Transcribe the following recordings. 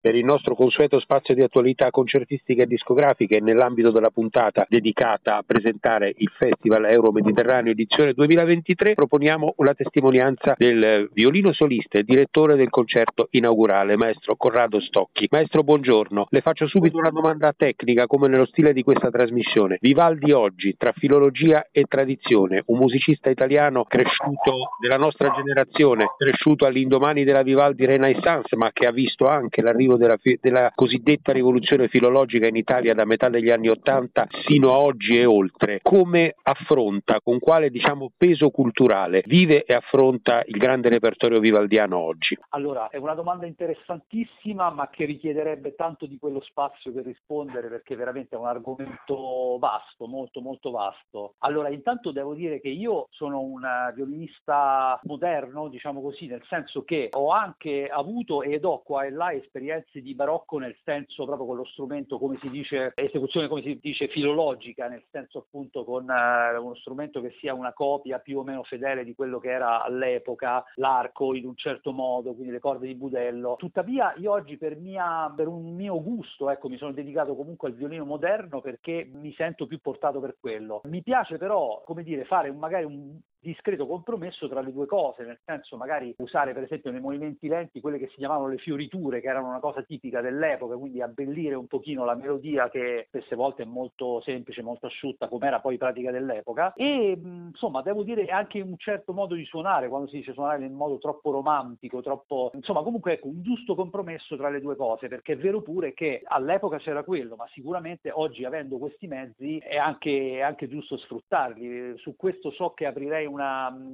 per il nostro consueto spazio di attualità concertistica e discografica e nell'ambito della puntata dedicata a presentare il Festival Euro Mediterraneo edizione 2023 proponiamo la testimonianza del violino solista e direttore del concerto inaugurale, maestro Corrado Stocchi. Maestro, buongiorno. Le faccio subito una domanda tecnica come nello stile di questa trasmissione. Vivaldi oggi, tra filologia e tradizione, un musicista italiano cresciuto della nostra generazione, cresciuto all'indomani della Vivaldi Renaissance, ma che ha visto anche l'arrivo l'arrivo della, della, cosiddetta rivoluzione filologica in Italia da metà degli anni Ottanta sino a oggi e oltre, come affronta, con quale diciamo, peso culturale vive e affronta il grande repertorio vivaldiano oggi? Allora, è una domanda interessantissima ma che richiederebbe tanto di quello spazio per rispondere perché veramente è un argomento vasto, molto molto vasto. Allora, intanto devo dire che io sono un violinista moderno, diciamo così, nel senso che ho anche avuto ed ho qua e là esperienze pezzi di barocco nel senso proprio con lo strumento, come si dice, esecuzione come si dice filologica, nel senso appunto con eh, uno strumento che sia una copia più o meno fedele di quello che era all'epoca, l'arco in un certo modo, quindi le corde di budello. Tuttavia io oggi per, mia, per un mio gusto ecco, mi sono dedicato comunque al violino moderno perché mi sento più portato per quello. Mi piace però, come dire, fare un, magari un discreto compromesso tra le due cose, nel senso magari usare per esempio nei movimenti lenti quelle che si chiamavano le fioriture, che erano una cosa tipica dell'epoca, quindi abbellire un pochino la melodia che spesse volte è molto semplice, molto asciutta, come era poi pratica dell'epoca. E insomma, devo dire anche un certo modo di suonare, quando si dice suonare in modo troppo romantico, troppo insomma, comunque ecco, un giusto compromesso tra le due cose, perché è vero pure che all'epoca c'era quello, ma sicuramente oggi avendo questi mezzi è anche, è anche giusto sfruttarli. Su questo so che aprirei un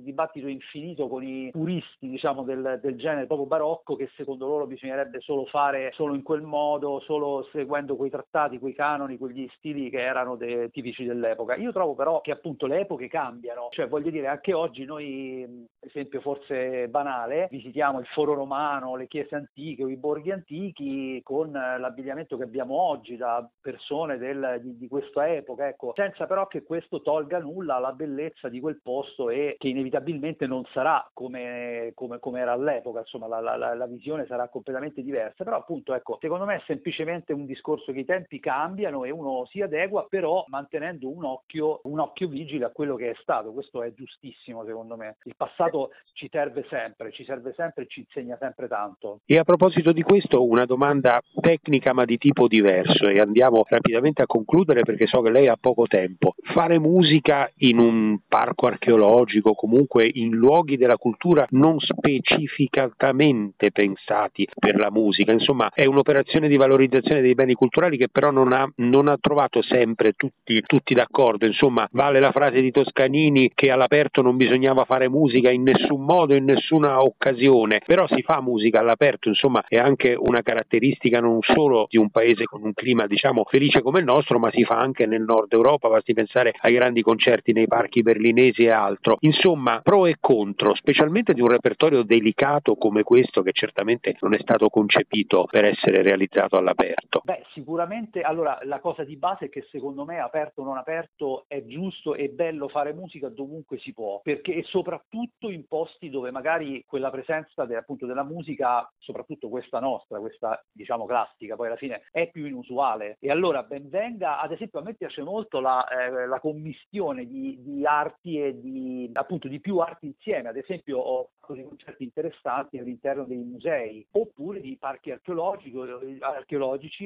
dibattito infinito con i puristi diciamo, del, del, genere proprio barocco che secondo loro bisognerebbe solo fare solo in quel modo, solo seguendo quei trattati, quei canoni, quegli stili che erano de, tipici dell'epoca. Io trovo però che appunto le epoche cambiano, cioè voglio dire anche oggi noi, per esempio forse banale, visitiamo il foro romano, le chiese antiche o i borghi antichi con l'abbigliamento che abbiamo oggi da persone del, di, di questa epoca, ecco, senza però che questo tolga nulla alla bellezza di quel posto questo e che inevitabilmente non sarà come, come, come era all'epoca, insomma la, la, la, visione sarà completamente diversa, però appunto ecco, secondo me è semplicemente un discorso che i tempi cambiano e uno si adegua, però mantenendo un occhio, un occhio vigile a quello che è stato, questo è giustissimo secondo me. Il passato ci serve sempre, ci serve sempre e ci insegna sempre tanto. E a proposito di questo, una domanda tecnica ma di tipo diverso e andiamo rapidamente a concludere perché so che lei ha poco tempo. Fare musica in un parco archeologico archeologico, comunque in luoghi della cultura non specificatamente pensati per la musica. Insomma, è un'operazione di valorizzazione dei beni culturali che però non ha, non ha trovato sempre tutti, tutti d'accordo. Insomma, vale la frase di Toscanini che all'aperto non bisognava fare musica in nessun modo, in nessuna occasione, però si fa musica all'aperto, insomma, è anche una caratteristica non solo di un paese con un clima, diciamo, felice come il nostro, ma si fa anche nel nord Europa, basti pensare ai grandi concerti nei parchi berlinesi e altri altro. Insomma, pro e contro, specialmente di un repertorio delicato come questo che certamente non è stato concepito per essere realizzato all'aperto. Beh, sicuramente, allora la cosa di base è che secondo me aperto o non aperto è giusto e bello fare musica dovunque si può, perché soprattutto in posti dove magari quella presenza de, appunto della musica, soprattutto questa nostra, questa diciamo classica, poi alla fine è più inusuale. E allora ben venga, ad esempio a me piace molto la, eh, la commistione di, di arti e di appunto di più arti insieme, ad esempio ho fatto dei concerti interessanti all'interno dei musei oppure di parchi archeologici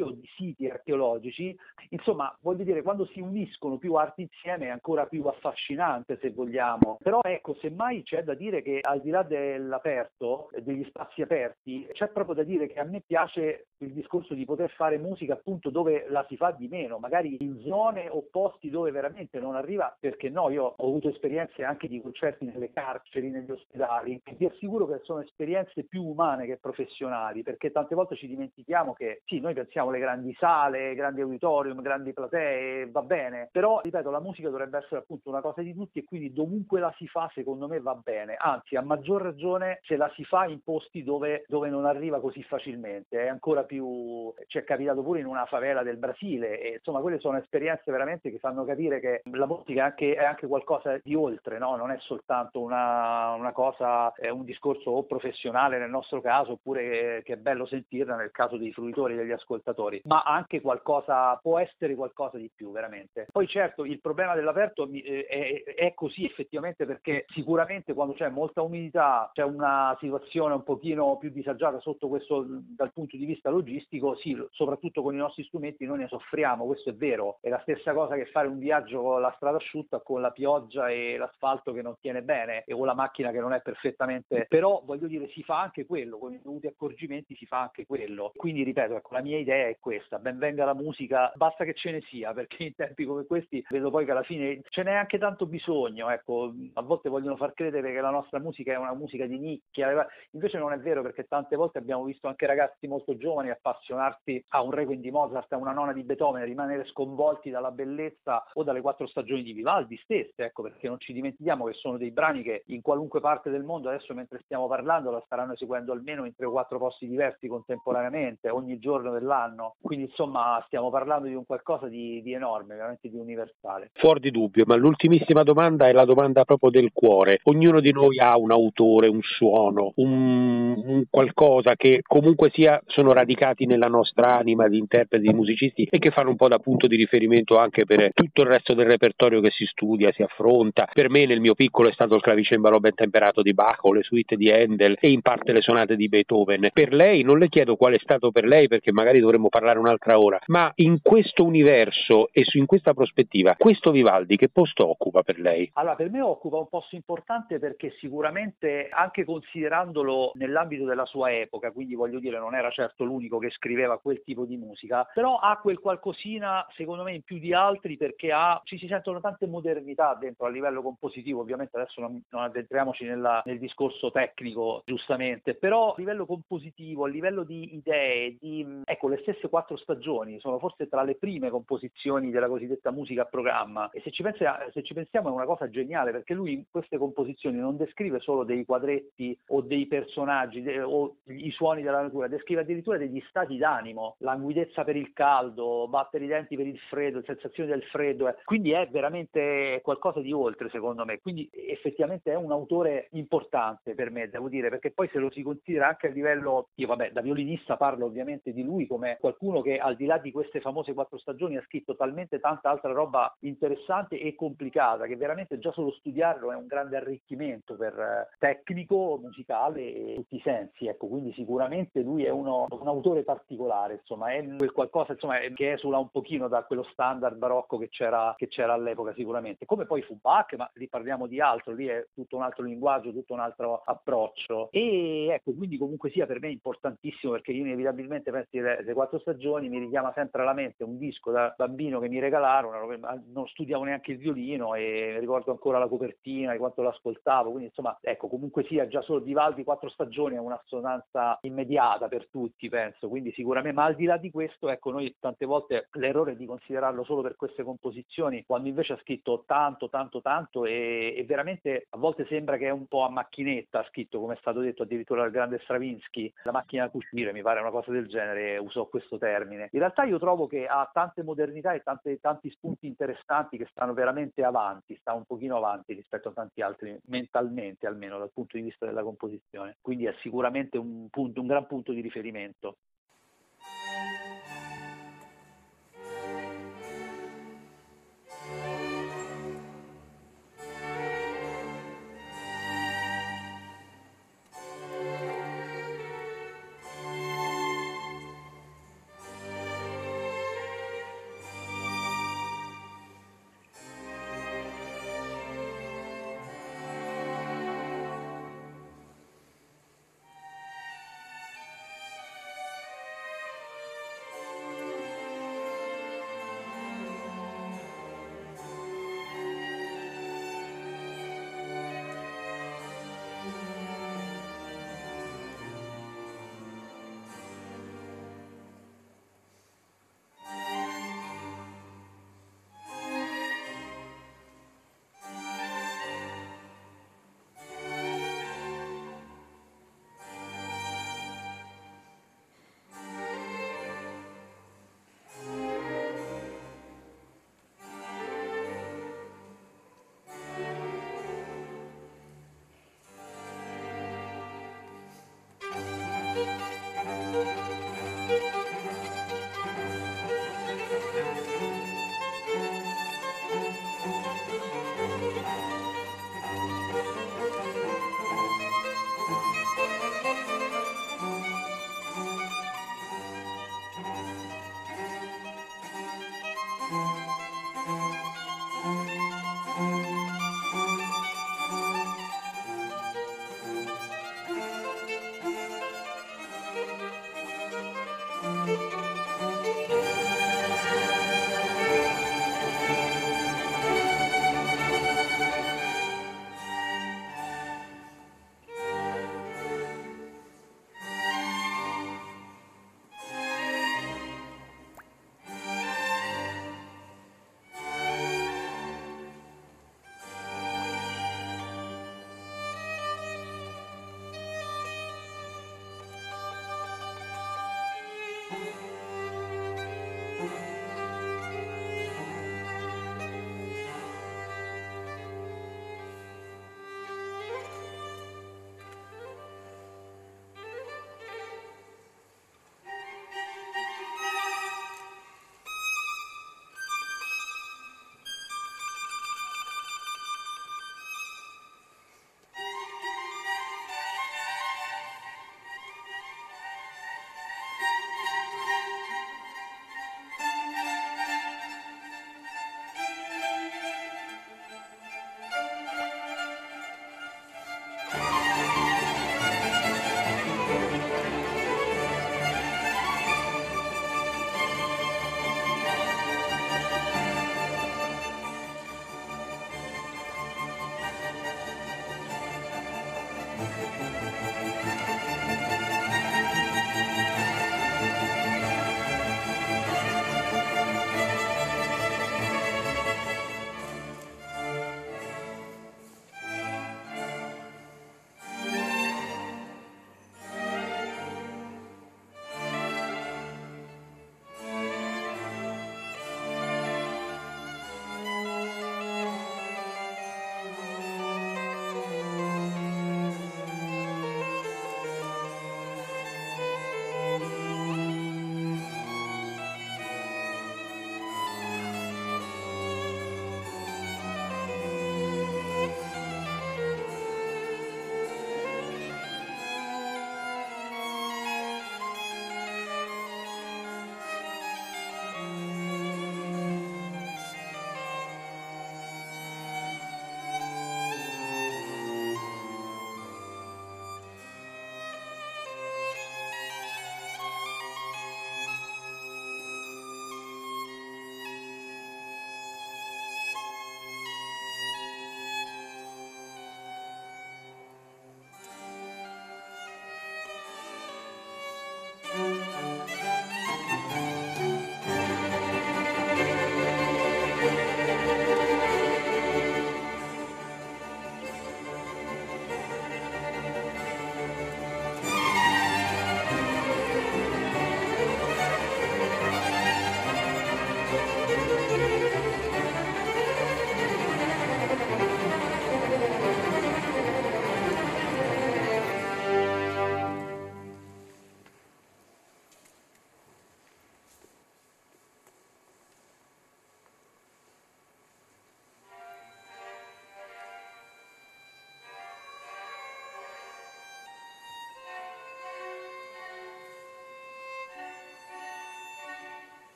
o di siti archeologici, insomma voglio dire quando si uniscono più arti insieme è ancora più affascinante se vogliamo, però ecco semmai c'è da dire che al di là dell'aperto, degli spazi aperti, c'è proprio da dire che a me piace il discorso di poter fare musica appunto dove la si fa di meno, magari in zone o posti dove veramente non arriva, perché no, io ho avuto esperienze anche di concerti nelle carceri, negli ospedali, e vi assicuro che sono esperienze più umane che professionali, perché tante volte ci dimentichiamo che sì, noi pensiamo alle grandi sale, grandi auditorium, grandi platee, va bene, però ripeto, la musica dovrebbe essere appunto una cosa di tutti e quindi dovunque la si fa secondo me va bene, anzi a maggior ragione se la si fa in posti dove, dove non arriva così facilmente, è ancora più, ci è capitato pure in una favela del Brasile e insomma quelle sono esperienze veramente che fanno capire che la musica è anche, è anche qualcosa di oltre, no? no? non è soltanto una, una cosa, un discorso o professionale nel nostro caso, oppure che è bello sentirla nel caso dei fruitori, degli ascoltatori, ma anche qualcosa, può essere qualcosa di più veramente. Poi certo il problema dell'aperto eh, è, è così effettivamente perché sicuramente quando c'è molta umidità, c'è una situazione un pochino più disagiata sotto questo dal punto di vista logistico, sì, soprattutto con i nostri strumenti noi ne soffriamo, questo è vero, è la stessa cosa che fare un viaggio con la strada asciutta con la pioggia e l'asfalto che non tiene bene e con la macchina che non è perfettamente, però voglio dire si fa anche quello, con i dovuti accorgimenti si fa anche quello. Quindi ripeto, ecco, la mia idea è questa, ben venga la musica, basta che ce ne sia, perché in tempi come questi vedo poi che alla fine ce n'è anche tanto bisogno, ecco, a volte vogliono far credere che la nostra musica è una musica di nicchia, invece non è vero perché tante volte abbiamo visto anche ragazzi molto giovani appassionarsi a un Requiem di Mozart, a una nona di Beethoven, rimanere sconvolti dalla bellezza o dalle quattro stagioni di Vivaldi stesse, ecco perché non ci dimentichiamo che sono dei brani che in qualunque parte del mondo adesso mentre stiamo parlando la staranno eseguendo almeno in tre o quattro posti diversi contemporaneamente, ogni giorno dell'anno, quindi insomma stiamo parlando di un qualcosa di, di enorme, veramente di universale. Fuori di dubbio, ma l'ultimissima domanda è la domanda proprio del cuore. Ognuno di noi ha un autore, un suono, un, un qualcosa che comunque sia sono radicati nella nostra anima di interpreti, di musicisti e che fanno un po' da punto di riferimento anche per tutto il resto del repertorio che si studia, si affronta. Per me nel mio piccolo è stato il clavicembalo ben temperato di Bach o le suite di Handel e in parte le sonate di Beethoven. Per lei non le chiedo qual è stato per lei perché magari dovremmo parlare un'altra ora, ma in questo universo e in questa prospettiva, questo Vivaldi che posto occupa per lei? Allora, per me occupa un posto importante perché sicuramente anche considerandolo nell'ambito della sua epoca, quindi voglio dire non era certo l'unico che scriveva quel tipo di musica, però ha quel qualcosina secondo me in più di altri perché ha, ci si sentono tante modernità dentro a livello compositivo, ovviamente adesso non, non addentriamoci nella, nel discorso tecnico giustamente, però a livello compositivo, a livello di idee, di, ecco le stesse quattro stagioni sono forse tra le prime composizioni della cosiddetta musica a programma. E se ci, pensa, se ci pensiamo è una cosa geniale perché lui in queste composizioni non descrive solo dei quadretti o dei personaggi de, o i suoni della natura, descrive addirittura degli stati d'animo, languidezza per il caldo, battere i denti per il freddo, sensazioni del freddo, eh. quindi è veramente qualcosa di oltre secondo me, quindi effettivamente è un autore importante per me, devo dire, perché poi se lo si considera anche a livello, io vabbè da violinista parlo ovviamente di lui come qualcuno che al di là di queste famose quattro stagioni ha scritto talmente tanta altra roba interessante e complicata che veramente già solo studiarlo è un grande arricchimento per eh, tecnico, musicale e tutti i sensi, ecco, quindi sicuramente lui è uno, un autore particolare, insomma, è qualcosa insomma, che esula un pochino da quello standard barocco che c'era, che c'era all'epoca sicuramente, come poi fu Bach, ma lì parliamo di altro, lì è tutto un altro linguaggio, tutto un altro approccio. E ecco, quindi comunque sia per me importantissimo perché io inevitabilmente penso le quattro stagioni mi richiama sempre alla mente un disco da bambino che mi regalarono, non studiavo neanche il violino e ricordo ancora la copertina e quanto l'ascoltavo, quindi insomma ecco comunque sia già solo Vivaldi quattro stagioni è un'assonanza immediata per tutti penso, quindi sicuramente, ma al di là di questo ecco noi tante volte l'errore di considerarlo solo per queste composizioni quando invece ha scritto tanto tanto tanto e, e veramente a volte sembra che è un po' a macchinetta ha scritto come è stato detto addirittura dal grande Stravinsky la macchina da cucire mi pare una cosa del genere usò questo termine. In realtà io trovo che ha tante modernità e tante, tanti spunti interessanti che stanno veramente avanti sta un pochino avanti rispetto a tanti altri mentalmente almeno dal punto di vista della composizione. Quindi è sicuramente un, punto, un gran punto di riferimento